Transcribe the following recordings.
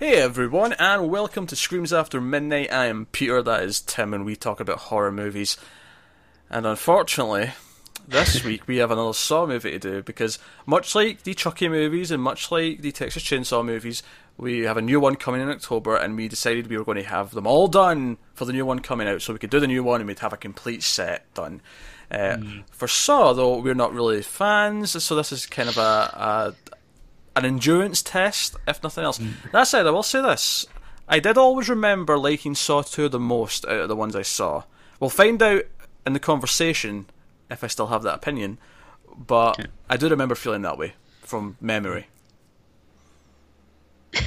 Hey everyone, and welcome to Screams After Midnight. I am Peter, that is Tim, and we talk about horror movies. And unfortunately, this week we have another Saw movie to do because, much like the Chucky movies and much like the Texas Chainsaw movies, we have a new one coming in October, and we decided we were going to have them all done for the new one coming out, so we could do the new one and we'd have a complete set done. Uh, Mm. For Saw, though, we're not really fans, so this is kind of a, a an endurance test, if nothing else. Mm. That said, I will say this: I did always remember liking Saw two the most out of the ones I saw. We'll find out in the conversation if I still have that opinion, but Okay. I do remember feeling that way from memory.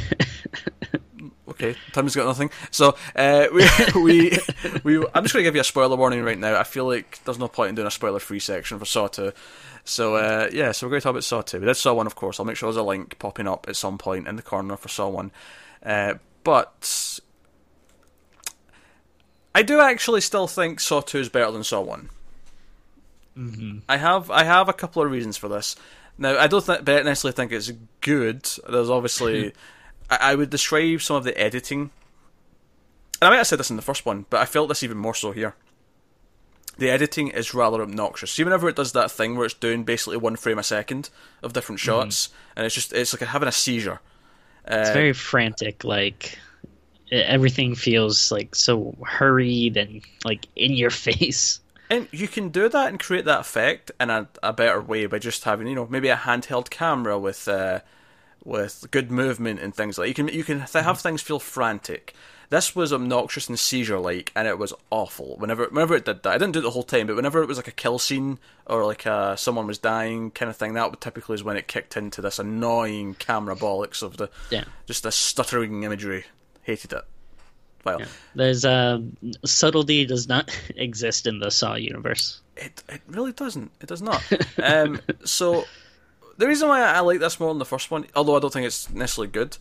Okay, Tim's got nothing. So uh, we we we. I'm just going to give you a spoiler warning right now. I feel like there's no point in doing a spoiler-free section for Saw two. So uh, yeah, so we're going to talk about Saw two. We did Saw one, of course. I'll make sure there's a link popping up at some point in the corner for Saw one. Uh, but I do actually still think Saw two is better than Saw one. Mm-hmm. I have I have a couple of reasons for this. Now I don't th- necessarily think it's good. There's obviously I, I would describe some of the editing. And I might have said this in the first one, but I felt this even more so here. The editing is rather obnoxious. See, whenever it does that thing where it's doing basically one frame a second of different shots, and it's just it's like having a seizure. Uh, It's very frantic. Like everything feels like so hurried and like in your face. And you can do that and create that effect in a, a better way by just having, you know, maybe a handheld camera with uh, with good movement and things like. You can you can th- have things feel frantic. This was obnoxious and seizure like, and it was awful. Whenever whenever it did that, I didn't do it the whole time, but whenever it was like a kill scene or like uh, someone was dying kind of thing, that would typically is when it kicked into this annoying camera bollocks of the Yeah. just this stuttering imagery. Hated it. Well, Yeah. There's uh, subtlety does not exist in the Saw universe. It it really doesn't. It does not. um, so the reason why I like this more than the first one, although I don't think it's necessarily good,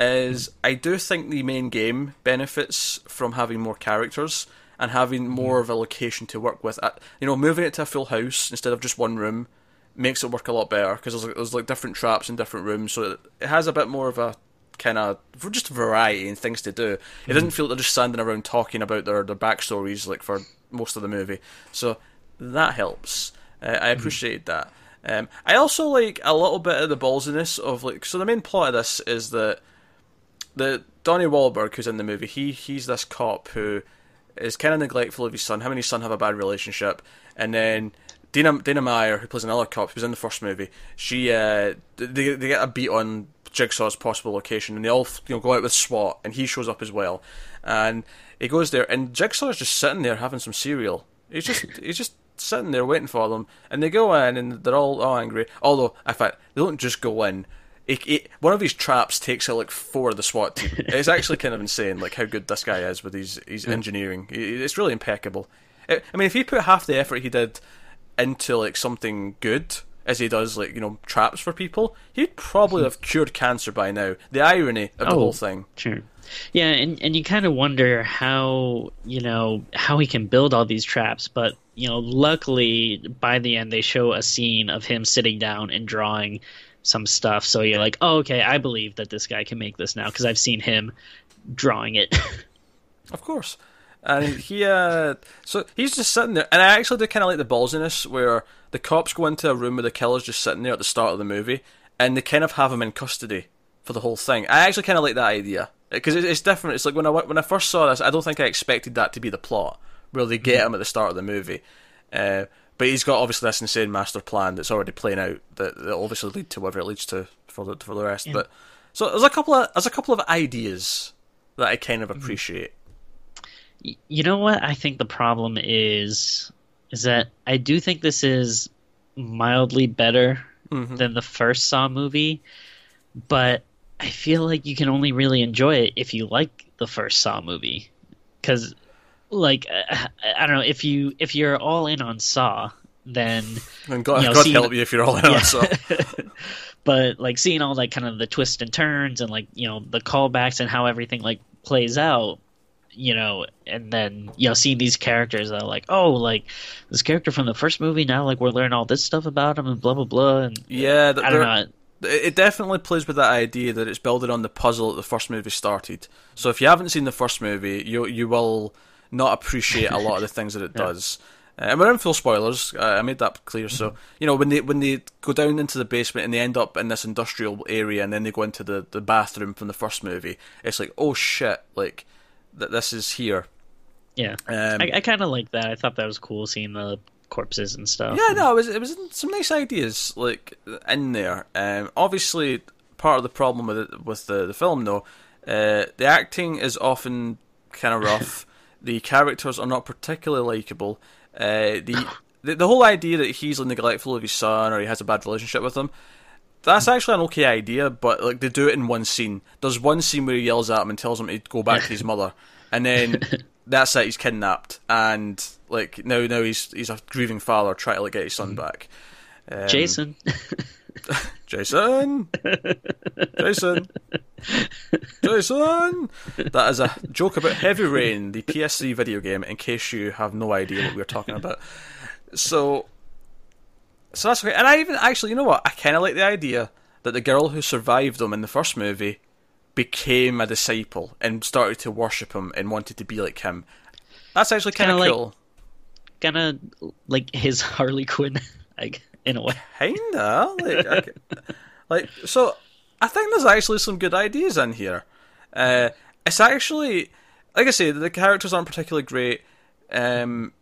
is I do think the main game benefits from having more characters and having more of a location to work with. Uh, You know, moving it to a full house instead of just one room makes it work a lot better because there's like, there's like different traps in different rooms, so it, has a bit more of a kind of just variety and things to do. It doesn't feel like they're just standing around talking about their their backstories like for most of the movie. So that helps. Uh, I appreciate that. Um, I also like a little bit of the ballsiness of like. So the main plot of this is that the Donnie Wahlberg, who's in the movie, he he's this cop who is kind of neglectful of his son. Him and his son have a bad relationship, and then Dina Dina Meyer, who plays another cop, who's in the first movie, she uh, they they get a beat on Jigsaw's possible location, and they all you know go out with SWAT, and he shows up as well, and he goes there, and Jigsaw's just sitting there having some cereal. He's just he's just sitting there waiting for them, and they go in, and they're all, all angry. Although, in fact, they don't just go in. It, it, one of these traps takes out like four of the SWAT team. It's actually kind of insane, like how good this guy is with his his engineering. It's really impeccable. I I mean, if he put half the effort he did into like something good as he does like you know traps for people, he'd probably hmm. have cured cancer by now. The irony of the Oh. whole thing. Sure. Yeah, and and you kind of wonder how you know how he can build all these traps, but you know, luckily by the end they show a scene of him sitting down and drawing some stuff. So you're like, oh, okay, I believe that this guy can make this now because I've seen him drawing it. Of course. And he, uh, so he's just sitting there, and I actually do kind of like the ballsiness where the cops go into a room where the killer's just sitting there at the start of the movie, and they kind of have him in custody for the whole thing. I actually kind of like that idea because it's different. It's like when I when I first saw this, I don't think I expected that to be the plot where they get him at the start of the movie. Uh, but he's got obviously this insane master plan that's already playing out that that will obviously lead to whatever it leads to for the for the rest. But so there's a couple of there's a couple of ideas that I kind of appreciate. You know what I think the problem is is that I do think this is mildly better Mhm. than the first Saw movie, but I feel like you can only really enjoy it if you like the first Saw movie cuz like uh, I, I don't know if you if you're all in on Saw then And God, You know, God seeing- help you if you're all in on Saw. But like seeing all like kind of the twists and turns and like you know the callbacks and how everything like plays out you know and then you know seeing these characters that are like oh like this character from the first movie now like we're learning all this stuff about him and blah blah blah and yeah, i don't know It it definitely plays with that idea that it's building on the puzzle that the first movie started. So if you haven't seen the first movie, you you will not appreciate a lot of the things that it does. Uh, and we're in full spoilers. Uh, I made that clear. So you know when they when they go down into the basement and they end up in this industrial area, and then they go into the, the bathroom from the first movie, it's like oh shit, like th- this is here. Yeah, Um, I, I kind of like that. I thought that was cool seeing the corpses and stuff. Yeah, no, it was it was some nice ideas like in there. Um, obviously, part of the problem with it, with the the film though, uh, the acting is often kind of rough. the characters are not particularly likable. Uh, the, the the whole idea that he's neglectful of his son or he has a bad relationship with him. That's actually an okay idea, but like they do it in one scene. There's one scene where he yells at him and tells him to go back to his mother, and then that's it. He's kidnapped, and like now, now he's he's a grieving father trying to like get his son back. Um, Jason. Jason, Jason, Jason. That is a joke about Heavy Rain, the PS3 video game. In case you have no idea what we're talking about, so so that's okay. And I even actually, you know what? I kind of like the idea that the girl who survived him in the first movie became a disciple and started to worship him and wanted to be like him. That's actually kind of kinda like- cool. kind of like his Harley Quinn, like in a way. Kinda like, I like so. I think there's actually some good ideas in here. Uh, it's actually, like I say, the characters aren't particularly great, um,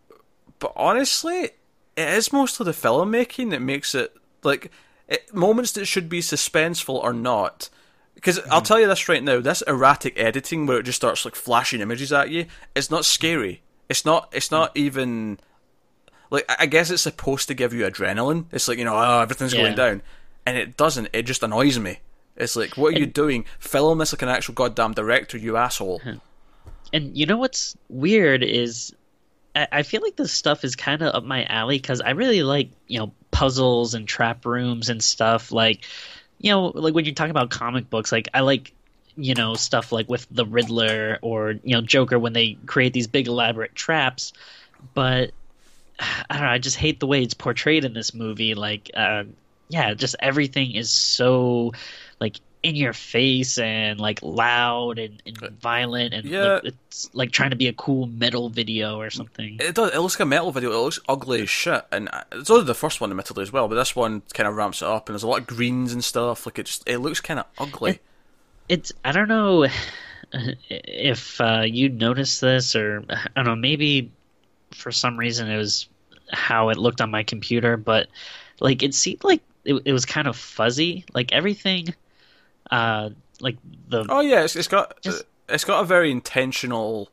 but honestly, it is mostly the filmmaking that makes it like it, moments that should be suspenseful or not. Because I'll tell you this right now, this erratic editing where it just starts like flashing images at you, it's not scary. It's not. It's not even like I guess it's supposed to give you adrenaline. It's like you know, oh, everything's going down, and it doesn't. It just annoys me. It's like, what are you doing? Film this like an actual goddamn director, you asshole. And you know what's weird is I, I feel like this stuff is kind of up my alley because I really like you know puzzles and trap rooms and stuff like you know like when you talk about comic books like I like you know stuff like with the Riddler or you know Joker when they create these big elaborate traps, but I don't know I just hate the way it's portrayed in this movie like uh, yeah just everything is so like in your face and like loud and, and violent and Yeah. like, it's like trying to be a cool metal video or something. It does. It looks like a metal video. It looks ugly as shit, and uh, it's only the first one, admittedly, as well. But this one kind of ramps it up, and there's a lot of greens and stuff. Like it just, it looks kind of ugly. It's I don't know if uh, you noticed this or I don't know maybe for some reason it was how it looked on my computer, but like it seemed like it, it was kind of fuzzy. Like everything, uh, like the Oh yeah, it's, it's got Just- it's got a very intentional,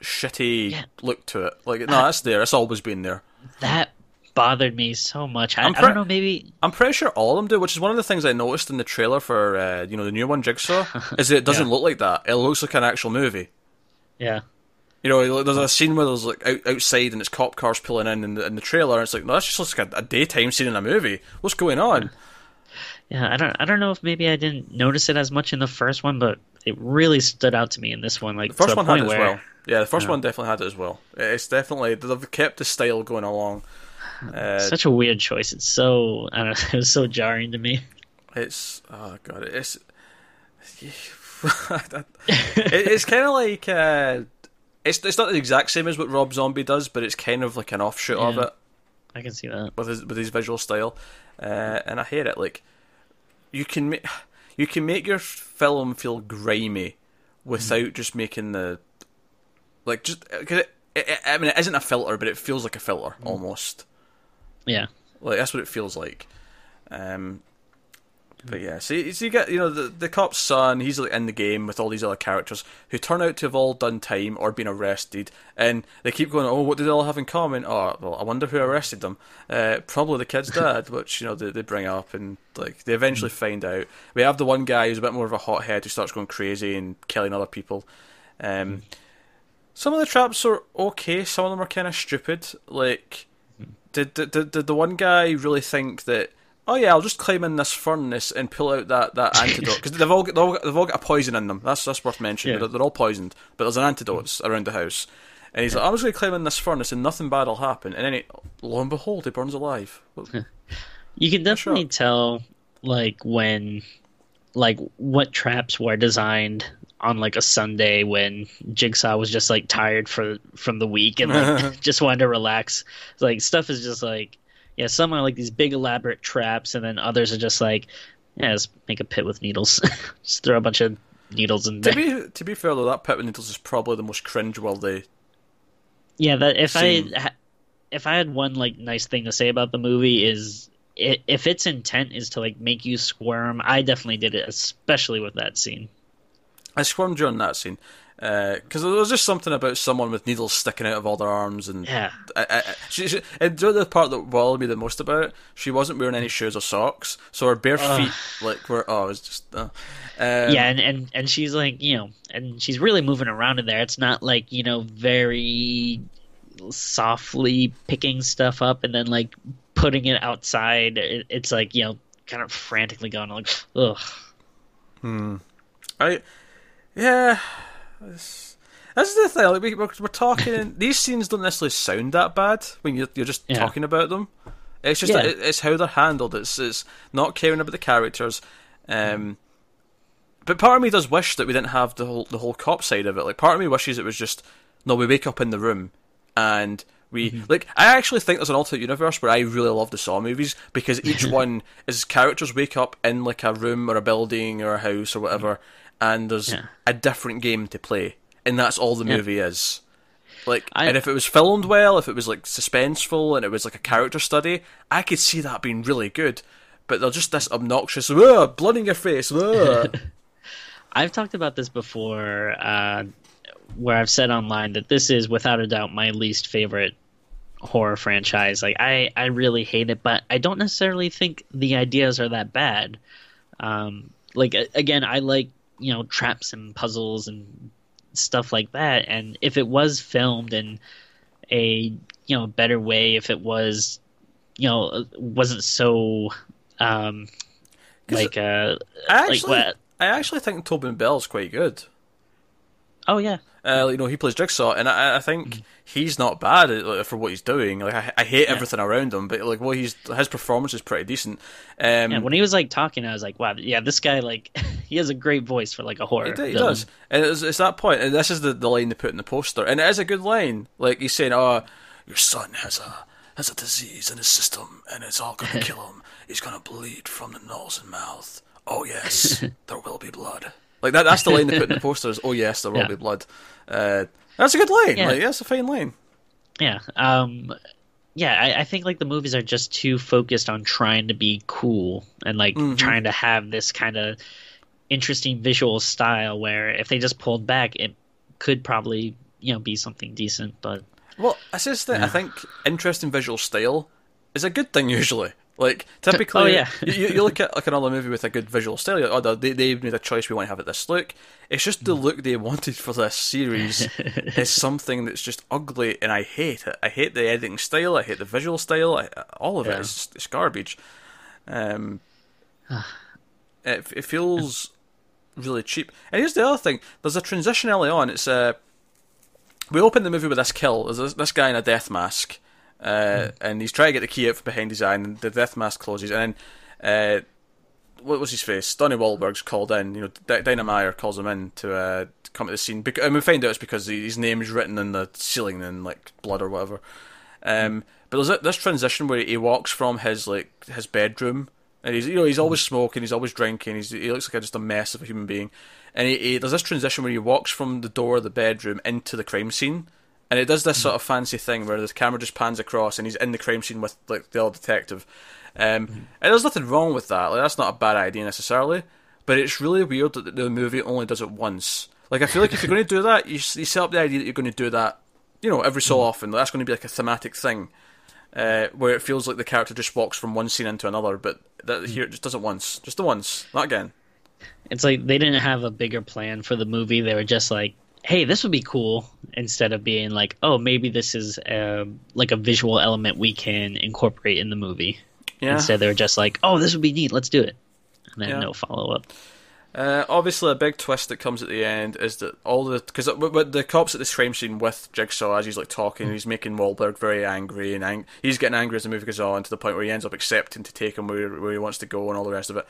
shitty Yeah. look to it. Like no, that's there. It's always been there. that bothered me so much. I, I'm I don't know maybe I'm pretty sure all of them do, which is one of the things I noticed in the trailer for uh, you know the new one, Jigsaw, is it doesn't Yeah. look like that. It looks like an actual movie. yeah. You know, there's a scene where there's like out, outside and it's cop cars pulling in in the, in the trailer, and it's like, no, that's just like a, a daytime scene in a movie. What's going on? Yeah, I don't I don't know if maybe I didn't notice it as much in the first one, but it really stood out to me in this one. Like The first one had it as well. Yeah, the first Yeah. one definitely had it as well. It's definitely they've kept the style going along. Uh, such a weird choice. It's so I don't know, it was so jarring to me. It's oh god, it's it, it's kind of like uh, it's it's not the exact same as what Rob Zombie does, but it's kind of like an offshoot of it I can see that. with his with his visual style, uh, and I hate it. Like you can make you can make your film feel grimy without just making the like just cause it, it, I mean it isn't a filter, but it feels like a filter almost. Yeah. Like that's what it feels like. Um, but yeah, so, you- so you get you know the the cop's son. He's like in the game with all these other characters who turn out to have all done time or been arrested, and they keep going. Oh, what do they all have in common? Oh, well, I wonder who arrested them. Uh, probably the kid's dad, which you know they, they bring up, and like they eventually find out. We have the one guy who's a bit more of a hothead who starts going crazy and killing other people. Um, some of the traps are okay. Some of them are kind of stupid. Like, did, did did did the one guy really think that? Oh yeah, I'll just climb in this furnace and pull out that, that antidote because they've all got, they've all got they've all got a poison in them. That's that's worth mentioning. Yeah. They're, they're all poisoned, but there's an antidote mm. around the house. And he's like, I'm just going to climb in this furnace and nothing bad will happen. And then, he, lo and behold, he burns alive. You can definitely sure. tell like when like what traps were designed on like a Sunday when Jigsaw was just like tired for from the week and like just wanted to relax. Like stuff is just like yeah, some are like these big elaborate traps, and then others are just like yeah, let's make a pit with needles. just throw a bunch of needles in there. To be to be fair though, that pit with needles is probably the most cringe-worthy. Yeah, that if scene. I if I had one like nice thing to say about the movie is if its intent is to like make you squirm, I definitely did it, especially with that scene. I squirmed during that scene because there was just something about someone with needles sticking out of all their arms, and Yeah. I, I, she, she, and the part that bothered me the most about it? She wasn't wearing any shoes or socks, so her bare feet like were oh, it was just uh, um, yeah, and, and and she's like, you know, and she's really moving around in there. It's not like you know very softly picking stuff up and then like putting it outside. It, it's like you know, kind of frantically going like, ugh. Hmm. I yeah. This, that's the thing. Like we, we're, we're talking. these scenes don't necessarily sound that bad when you're, you're just Yeah. talking about them. It's just Yeah. it, it's how they're handled. It's it's not caring about the characters. Um, but part of me does wish that we didn't have the whole the whole cop side of it. Like part of me wishes it was just no. We wake up in the room and. We like. I actually think there's an alternate universe where I really love the Saw movies because each one is characters wake up in like a room or a building or a house or whatever, and there's Yeah. a different game to play, and that's all the Yeah. movie is. Like, I- and if it was filmed well, if it was like suspenseful, and it was like a character study, I could see that being really good. But they're just this obnoxious, blood in your face. I've talked about this before, uh, where I've said online that this is without a doubt my least favorite horror franchise. Like I, I really hate it, but I don't necessarily think the ideas are that bad. Um, like again, I like you know traps and puzzles and stuff like that. And if it was filmed in a you know better way, if it was you know wasn't so um, like uh I like actually, what I actually think Tobin Bell's quite good. oh yeah Uh, you know, he plays Jigsaw, and I, I think Mm. he's not bad like, for what he's doing. Like, I, I hate everything around him, but like, what he's his performance is pretty decent. Um, Yeah, when he was like talking, I was like, "Wow, yeah, this guy like he has a great voice for like a horror." He, he does, and it's, it's that point, and this is the, the line they put in the poster, and it is a good line. Like he's saying, "Oh, your son has a has a disease in his system, and it's all going to kill him. He's going to bleed from the nose and mouth. Oh yes, there will be blood." Like that. That's the line they put in the posters. "Oh yes, there will Yeah. be blood." Uh, that's a good line. Yeah. Like that's a fine line. Yeah, um, yeah, I, I think like the movies are just too focused on trying to be cool and like Mm-hmm. trying to have this kind of interesting visual style. Where if they just pulled back, it could probably you know be something decent. But Well, I just think I think interesting visual style is a good thing usually. Like typically, Oh, yeah. you, you look at like another movie with a good visual style. Like, oh, they they made a choice. We want to have it this look. It's just the look they wanted for this series is something that's just ugly, and I hate it. I hate the editing style. I hate the visual style. I, all of Yeah. is just, it's garbage. Um, it it feels really cheap. And here's the other thing: there's a transition early on. It's uh, we open the movie with this kill. There's this, this guy in a death mask, uh, and he's trying to get the key out from behind his eye, and the death mask closes. And then, uh, what was his face? Donnie Wahlberg's called in. You know, D- Meyer calls him in to, uh, to come to the scene. Bec- and we find out it's because his name is written in the ceiling in like blood or whatever. Um, but there's this transition where he walks from his like his bedroom, and he's you know he's always smoking, he's always drinking, he's, he looks like just a mess of a human being. And he, he, there's this transition where he walks from the door of the bedroom into the crime scene, and it does this sort of fancy thing where the camera just pans across, and he's in the crime scene with like the old detective. Um, And there's nothing wrong with that. Like that's not a bad idea necessarily, but it's really weird that the movie only does it once. Like I feel like if you're going to do that, you, you set up the idea that you're going to do that, you know, every so often. That's going to be like a thematic thing, uh, where it feels like the character just walks from one scene into another. But that, here it just does it once, just the once, not again. it's like they didn't have a bigger plan for the movie. They were just like, "Hey, this would be cool," instead of being like, "Oh, maybe this is uh, like a visual element we can incorporate in the movie." Yeah. Instead, they were just like, "Oh, this would be neat. Let's do it," and then Yeah. no follow up. Uh, obviously, a big twist that comes at the end is that all the because the cops at this crime scene with Jigsaw as he's like talking, he's making Wahlberg very angry and ang- he's getting angry as the movie goes on to the point where he ends up accepting to take him where, where he wants to go and all the rest of it.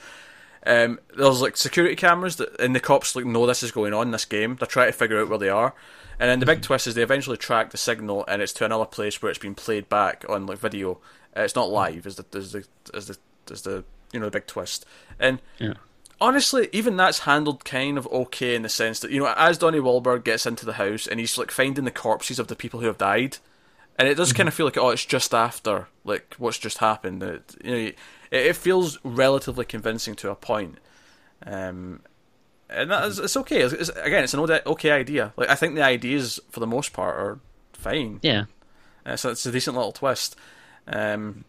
Um, there's like security cameras that, and the cops like know this is going on in this game. They're trying to figure out where they are, and then the big twist is they eventually track the signal and it's to another place where it's been played back on like video. Uh, it's not live, as the as the as the as the you know the big twist. And Yeah. honestly, even that's handled kind of okay in the sense that you know, as Donnie Wahlberg gets into the house and he's like finding the corpses of the people who have died, and it does kind of feel like oh, it's just after like what's just happened. It, you know, it, it feels relatively convincing to a point, um, and that is, it's okay. It's, it's, again, it's an okay idea. Like I think the ideas for the most part are fine. Yeah. Uh, so it's a decent little twist. Um,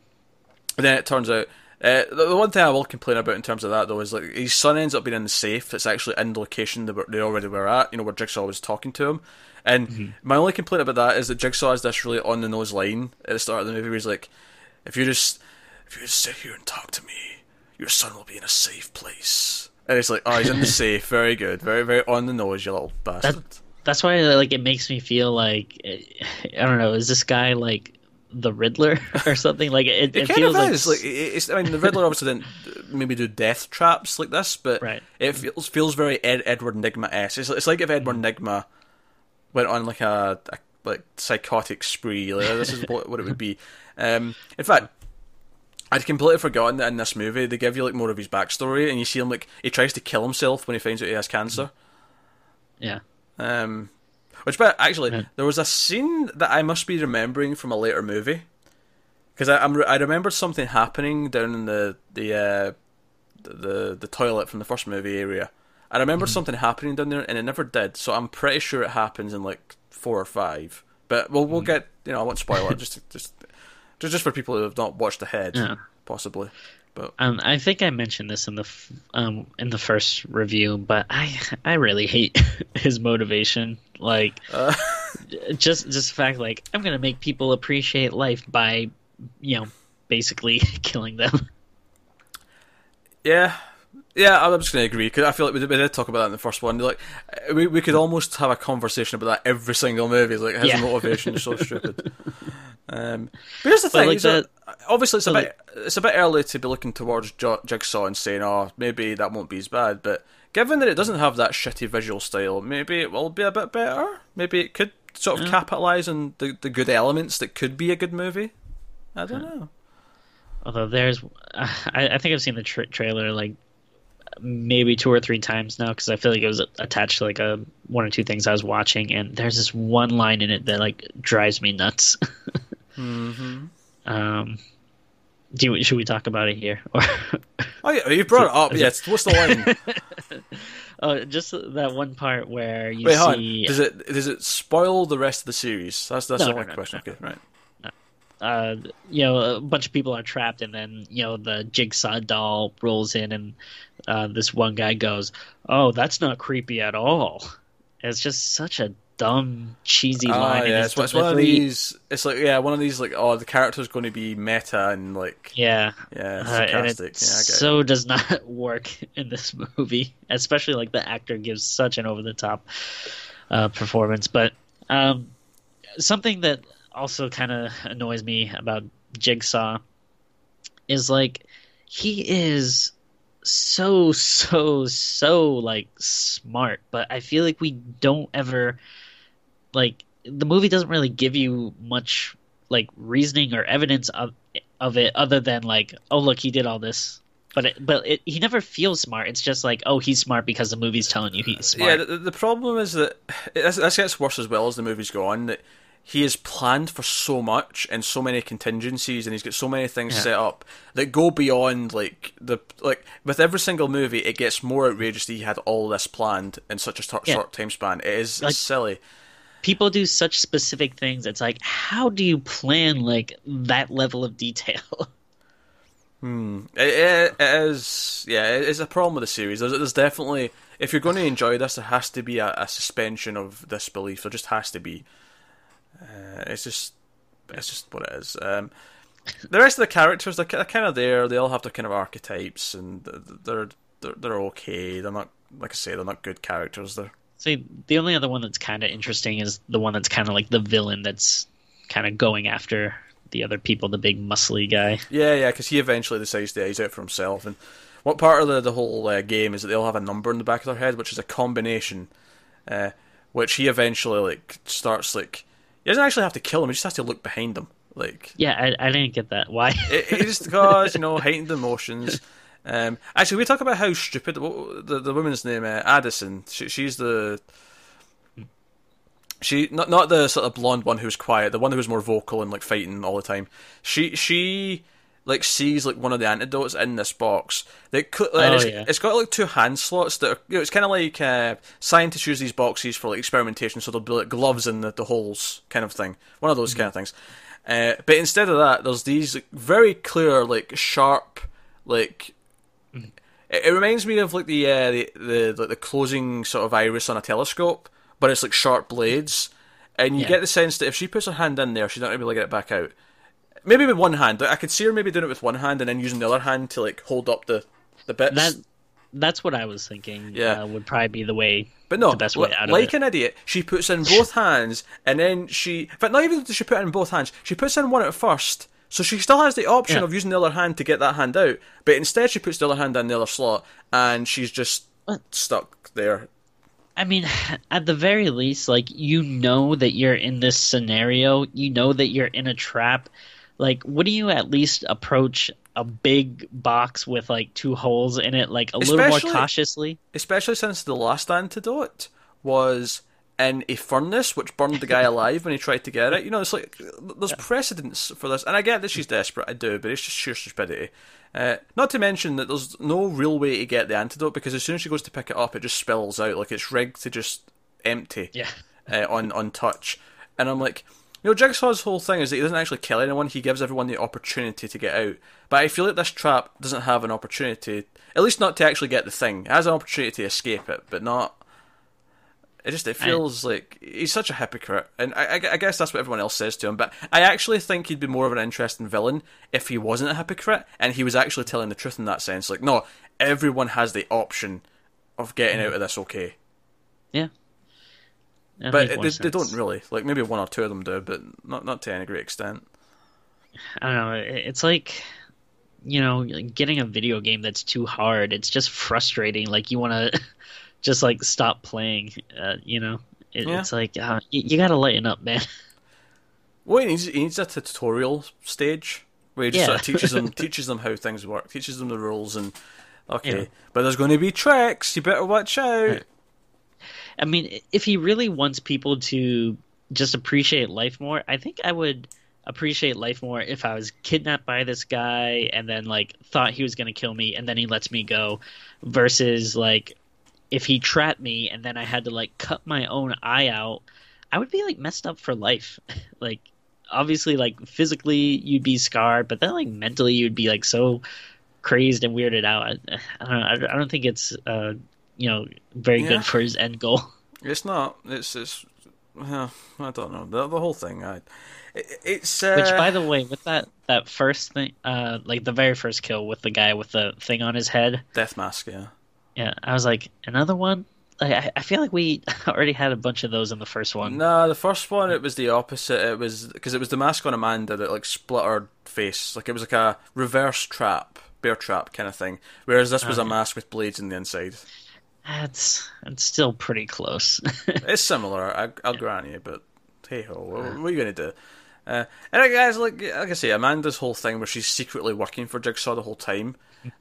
and then it turns out uh, the, the one thing I will complain about in terms of that though is like his son ends up being in the safe that's actually in the location that they already were at. You know where Jigsaw was talking to him. And my only complaint about that is that Jigsaw has this really on the nose line at the start of the movie where he's like, "If you just if you just sit here and talk to me, your son will be in a safe place." And it's like, "Oh, he's in the safe. Very good. Very very on the nose, you little bastard." That's why like it makes me feel like I don't know. Is this guy like the Riddler or something? Like it, It, it kind feels of like, is. Like, it- it's, I mean, the Riddler obviously didn't maybe do death traps like this, but Right. it feels feels very Ed, Edward Nygma esque. It's, it's like if Edward Nygma went on like a, a like psychotic spree. Like, this is what, what it would be. Um, in fact, I'd completely forgotten that in this movie they give you like more of his backstory, and you see him like he tries to kill himself when he finds out he has cancer. yeah. Um, which, but actually, Yeah. there was a scene that I must be remembering from a later movie because I I'm, I remembered something happening down in the the uh, the the toilet from the first movie area. I remembered something happening down there, and it never did. So I'm pretty sure it happens in like four or five. But we'll we'll get you know I won't spoil it just just just just for people who have not watched ahead Yeah. possibly. But Um, I think I mentioned this in the f- um in the first review, but I I really hate his motivation. Like, Uh. just just the fact like I'm gonna make people appreciate life by, you know, basically killing them. Yeah, yeah, I'm just going to agree because I feel like we did, we did talk about that in the first one. Like, we we could almost have a conversation about that every single movie. Like his Yeah. motivation is so stupid. Um, but here's the thing: like that- obviously, it's a bit it's a bit early to be looking towards Jigsaw and saying, "Oh, maybe that won't be as bad." But given that it doesn't have that shitty visual style, maybe it will be a bit better. Maybe it could sort of capitalize on the the good elements that could be a good movie. I don't know. Although there's, uh, I, I think I've seen the tra- trailer like maybe two or three times now because I feel like it was attached to like a one or two things I was watching, and there's this one line in it that like drives me nuts. hmm um, do you, should we talk about it here? Oh yeah, you brought it up. Yes, what's the line? Oh, just that one part where you Wait, see Does it does it spoil the rest of the series? That's that's No, the no, no, question. Okay, right. uh, you know, a bunch of people are trapped, and then you know the jigsaw doll rolls in, and uh, this one guy goes, "Oh, that's not creepy at all." It's just such a dumb, cheesy Ah, line. yeah, it's, it's one of these. It's like yeah, one of these like oh, the character's going to be meta and like Yeah, yeah, uh, sarcastic. yeah, I get it. so does not work in this movie, especially like the actor gives such an over the top uh, performance. But um, something that also kind of annoys me about Jigsaw is like he is so so so like smart, but I feel like we don't ever like the movie doesn't really give you much like reasoning or evidence of of it other than like oh look he did all this but it, but it, he never feels smart it's just like oh he's smart because the movie's telling you he's smart Yeah, the, the problem is that this, this gets worse as well as the movies go on. That he has planned for so much and so many contingencies, and he's got so many things Yeah. set up that go beyond like the like with every single movie. It gets more outrageous that he had all this planned in such a short, Yeah. short time span. It is Like- silly. People do such specific things it's like how do you plan like that level of detail It, it, it is, yeah, it is a problem with the series. There's, there's definitely, if you're going to enjoy this, there has to be a, a suspension of disbelief. There just has to be. Uh, it's just, it's just what it is. Um, the rest of the characters, they're, kind of there. They all have their kind of archetypes, and they're they're they're okay. They're not like I say, they're not good characters. They're See, the only other one that's kind of interesting is the one that's kind of like the villain that's kind of going after the other people, the big muscly guy. Yeah, yeah, because he eventually decides that he's out for himself. And what part of the the whole uh, game is that they all have a number in the back of their head, which is a combination, uh, which he eventually like starts like. He doesn't actually have to kill him; he just has to look behind him. Like, Yeah, I, I didn't get that. Why? it, it just because you know heightened emotions. Um, actually, we talk about how stupid what- the the woman's name, uh, Addison. She, she's the she not not the sort of blonde one who's quiet, the one who was more vocal and like fighting all the time. She she like sees like one of the antidotes in this box. That cl- and Oh, it's, yeah. it's got like two hand slots that are, you know, it's kind of like uh, scientists use these boxes for like experimentation, so there'll be like gloves in the, the holes kind of thing. One of those kind of things. Uh, but instead of that, there's these like, very clear, like sharp, like it, it reminds me of like the uh, the the like the closing sort of iris on a telescope, but it's like sharp blades, and you Yeah. get the sense that if she puts her hand in there, she's not gonna be able to get it back out. Maybe with one hand. Like, I could see her maybe doing it with one hand and then using the other hand to like hold up the the bits. that that's what I was thinking. Yeah. uh, would probably be the way. But no, the best way out of like an idiot, she puts in both hands, and then she. In fact, not even does she put in both hands. She puts in one at first, so she still has the option Yeah. of using the other hand to get that hand out. But instead, she puts the other hand in the other slot, and she's just stuck there. I mean, at the very least, like you know that you're in this scenario, you know that you're in a trap. Like, wouldn't you at least approach a big box with like two holes in it, like a little more cautiously? Especially since the last antidote was in a furnace, which burned the guy alive when he tried to get it. You know, it's like there's precedence for this, and I get that she's desperate. I do, but it's just sheer stupidity. Uh, not to mention that there's no real way to get the antidote because as soon as she goes to pick it up, it just spills out like it's rigged to just empty Yeah. uh, on on touch. And I'm like, you know, Jigsaw's whole thing is that he doesn't actually kill anyone; he gives everyone the opportunity to get out. But I feel like this trap doesn't have an opportunity, at least not to actually get the thing. It has an opportunity to escape it, but not. It just it feels like he's such a hypocrite, and I, I, I guess that's what everyone else says to him. But I actually think he'd be more of an interesting villain if he wasn't a hypocrite and he was actually telling the truth in that sense. Like, no, everyone has the option of getting out of this okay. Yeah. That But makes they, they don't really. Like maybe one or two of them do, but not not to any great extent. I don't know. It's like, you know, getting a video game that's too hard. It's just frustrating. Like you want to just like stop playing. Uh, you know, it, Yeah. it's like uh, you, you got to lighten up, man. Well, he needs he needs a tutorial stage where he just Yeah. sort of teaches them teaches them how things work, teaches them the rules, and okay, Yeah. but there's going to be tricks. You better watch out. I mean, if he really wants people to just appreciate life more, I think I would appreciate life more if I was kidnapped by this guy and then like thought he was going to kill me and then he lets me go versus like if he trapped me and then I had to like cut my own eye out, I would be like messed up for life. like obviously like physically you'd be scarred, but then like mentally you'd be like so crazed and weirded out. I, I don't know. I, I don't think it's uh you know very Yeah. good for his end goal. It's not. It's it's. I don't know the the whole thing. I. It, it's uh, Which, by the way, with that that first thing, uh, like the very first kill with the guy with the thing on his head, death mask. Yeah. Yeah, I was like, another one. I, I feel like we already had a bunch of those in the first one. No, the first one it was the opposite. It was because it was the mask on Amanda that like split her face. Like it was like a reverse trap, bear trap kind of thing. Whereas this was a mask with blades in the inside. That's it's still pretty close. It's similar, I, I'll grant you, but hey ho, what, what are you gonna do? Uh, and uh, guys, like like I say, Amanda's whole thing where she's secretly working for Jigsaw the whole time,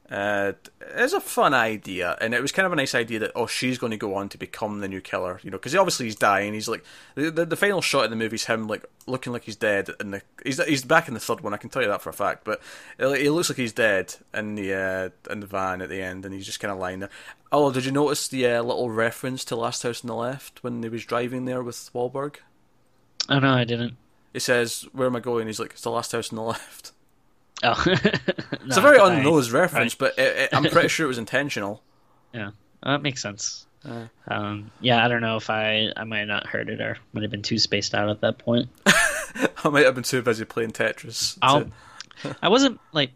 uh, is a fun idea, and it was kind of a nice idea that oh she's going to go on to become the new killer, you know, because obviously he's dying. He's like the, the the final shot in the movie is him like looking like he's dead, and the he's he's back in the third one. I can tell you that for a fact, but it, he looks like he's dead in the uh, in the van at the end, and he's just kind of lying there. Oh, did you notice the uh, little reference to Last House on the Left when he was driving there with Wahlberg? oh no, I didn't. He says, "Where am I going?" He's like, "It's the last house on the left." Oh, It's a very unnosed reference, but it, it, I'm pretty sure it was intentional. Yeah, that makes sense. Uh. Um, yeah, I don't know if I I might have not heard it or might have been too spaced out at that point. I might have been too busy playing Tetris. to- I wasn't like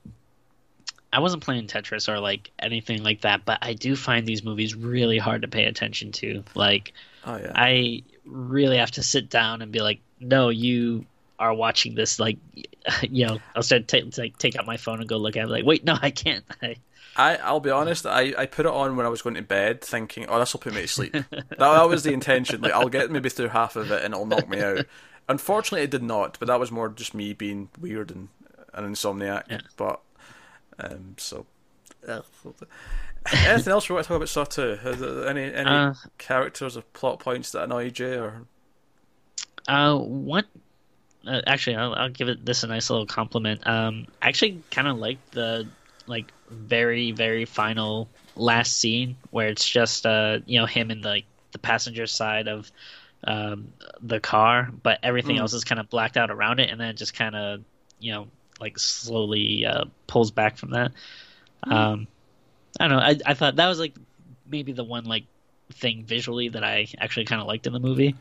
I wasn't playing Tetris or like anything like that, but I do find these movies really hard to pay attention to. Like, Oh yeah. I really have to sit down and be like, no, you are watching this. Like, you know, I'll start to like take out my phone and go look at it. Like, wait, no, I can't. I, I, I'll be honest. I, I put it on when I was going to bed, thinking, "Oh, this will put me to sleep." that, that was the intention. Like, I'll get maybe through half of it, and it'll knock me out. Unfortunately, it did not. But that was more just me being weird and an insomniac. Yeah. But um, so. Anything else we want to talk about Saw Two? Any any Uh, characters or plot points that annoy you? Jay? Or Uh, what? Uh, actually, I'll, I'll give it this a nice little compliment. Um, I actually kind of like the like very very final last scene where it's just uh you know him in the like, the passenger side of um the car, but everything Mm. else is kind of blacked out around it, and then it just kind of you know like slowly uh, pulls back from that. Um, I don't know. I I thought that was like maybe the one like thing visually that I actually kind of liked in the movie.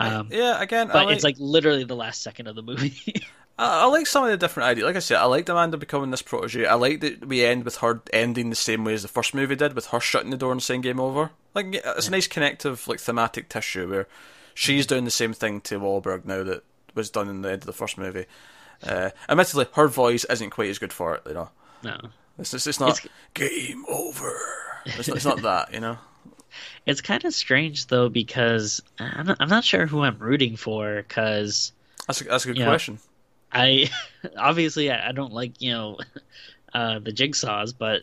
Um, yeah, again, I but like, it's like literally the last second of the movie. I, I like some of the different ideas. Like I said, I liked Amanda becoming this protege. I like that we end with her ending the same way as the first movie did, with her shutting the door and saying "game over." Like yeah, it's a nice connective, like thematic tissue where she's doing the same thing to Wahlberg now that was done in the end of the first movie. Uh, admittedly, her voice isn't quite as good for it. You know, no, it's it's, it's not It's- game over. It's it's not that. You know. It's kind of strange though because I'm not, I'm not sure who I'm rooting for because That's a, that's a good question. I obviously I, I don't like you know uh, the jigsaws, but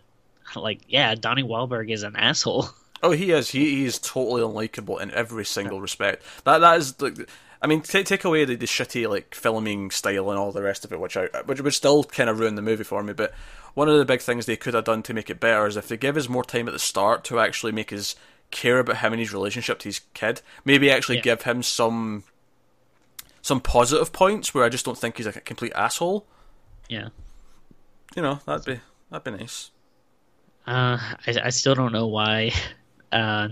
like yeah, Donnie Wahlberg is an asshole. Oh, he is. He, he is totally unlikable in every single respect. That that is like, I mean, take take away the, the shitty like filming style and all the rest of it, which I which would still kind of ruin the movie for me. But one of the big things they could have done to make it better is if they give us more time at the start to actually make us care about him and his relationship to his kid. Maybe actually Yeah. give him some some positive points where I just don't think he's like a complete asshole. Yeah. You know, that'd be that'd be nice. Uh, I, I still don't know why. Uh,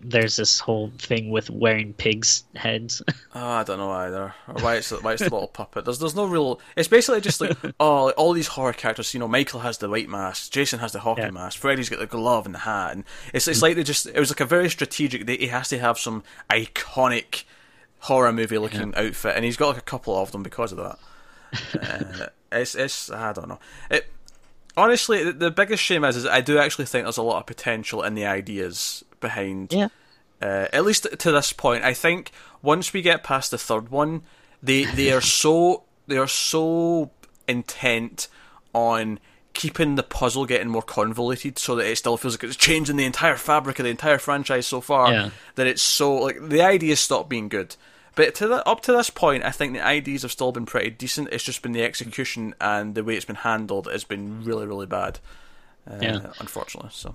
there's this whole thing with wearing pigs' heads. Oh, I don't know either, or why it's why it's the little puppet. There's there's no real. It's basically just like oh, all these horror characters. You know, Michael has the white mask, Jason has the hockey Yeah. mask, Freddy's got the glove and the hat, and it's it's like they just. It was like a very strategic. They, he has to have some iconic horror movie looking outfit, and he's got like a couple of them because of that. uh, it's it's I don't know. It honestly the, the biggest shame is is I do actually think there's a lot of potential in the ideas behind yeah. uh, at least to this point. I think once we get past the third one, they they are so they are so intent on keeping the puzzle getting more convoluted so that it still feels like it's changing the entire fabric of the entire franchise so far Yeah. that it's so like the ideas stop being good. But to the, up to this point, I think the ideas have still been pretty decent. It's just been the execution and the way it's been handled has been really, really bad. Uh, Yeah. Unfortunately, so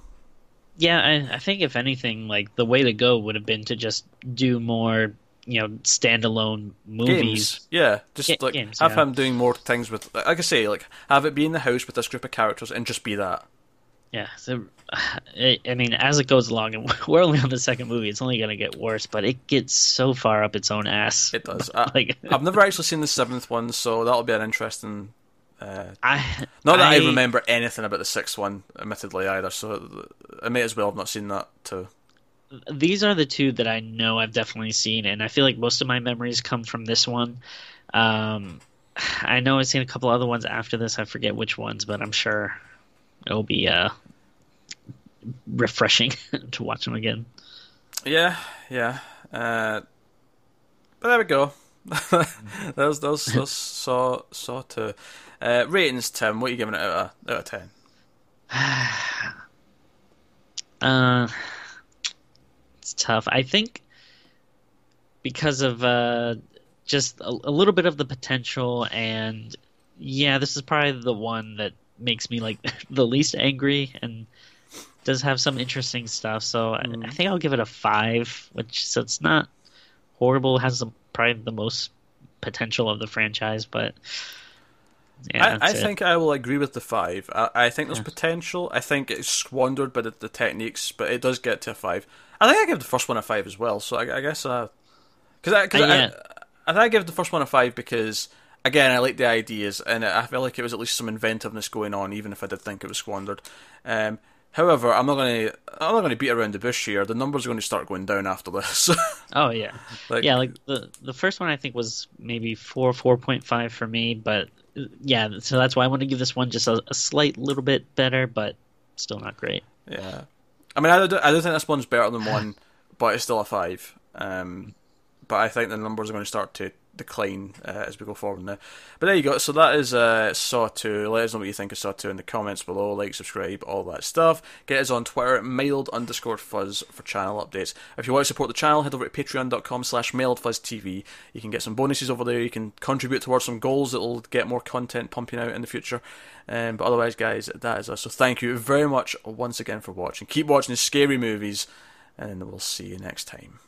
Yeah, I, I think if anything, like the way to go would have been to just do more, you know, standalone movies. games. Yeah, just Ga- like games, have yeah. him doing more things with, like I say, like have it be in the house with this group of characters and just be that. Yeah, so I I mean, as it goes along, and we're only on the second movie, it's only going to get worse. But it gets so far up its own ass. It does. I, Like- I've never actually seen the seventh one, so that'll be an interesting. Uh, I not that I, remember anything about the sixth one, admittedly either. So I may as well have not seen that too. these are the two that I know I've definitely seen, and I feel like most of my memories come from this one. Um, I know I've seen a couple other ones after this. I forget which ones, but I'm sure it'll be uh, refreshing to watch them again. Yeah, yeah. Uh, but there we go. those those those saw saw two. Uh, ratings, Tim. What are you giving it out of out of ten? Uh, it's tough. I think because of uh, just a, a little bit of the potential, and yeah, this is probably the one that makes me like the least angry and does have some interesting stuff. So I, I think I'll give it a five, which so it's not horrible. Has some, probably the most potential of the franchise, but yeah, I, I think I will agree with the five. I, I think there's potential. I think it's squandered by the, the techniques, but it does get to a five. I think I give the first one a five as well. So I, I guess because I, cause Uh, I, yeah. I think I give the first one a five because again, I like the ideas, and I feel like it was at least some inventiveness going on, even if I did think it was squandered. Um, however, I'm not going to I'm not going to beat around the bush here. The numbers are going to start going down after this. oh yeah, like, yeah. Like the the first one, I think was maybe four four point five for me, but yeah, so that's why I want to give this one just a, a slight little bit better, but still not great. Yeah, I mean, I do, I do think this one's better than one, but it's still a five. Um, but I think the numbers are going to start to decline uh, as we go forward now. But there you go. So that is uh, Saw 2. Let us know what you think of Saw 2 in the comments below. Like, subscribe, all that stuff. Get us on Twitter mild underscore fuzz for channel updates. If you want to support the channel, head over to patreon.com slash. You can get some bonuses over there. You can contribute towards some goals that will get more content pumping out in the future. Um, but otherwise, guys, that is us. So thank you very much once again for watching. Keep watching the scary movies, and we'll see you next time.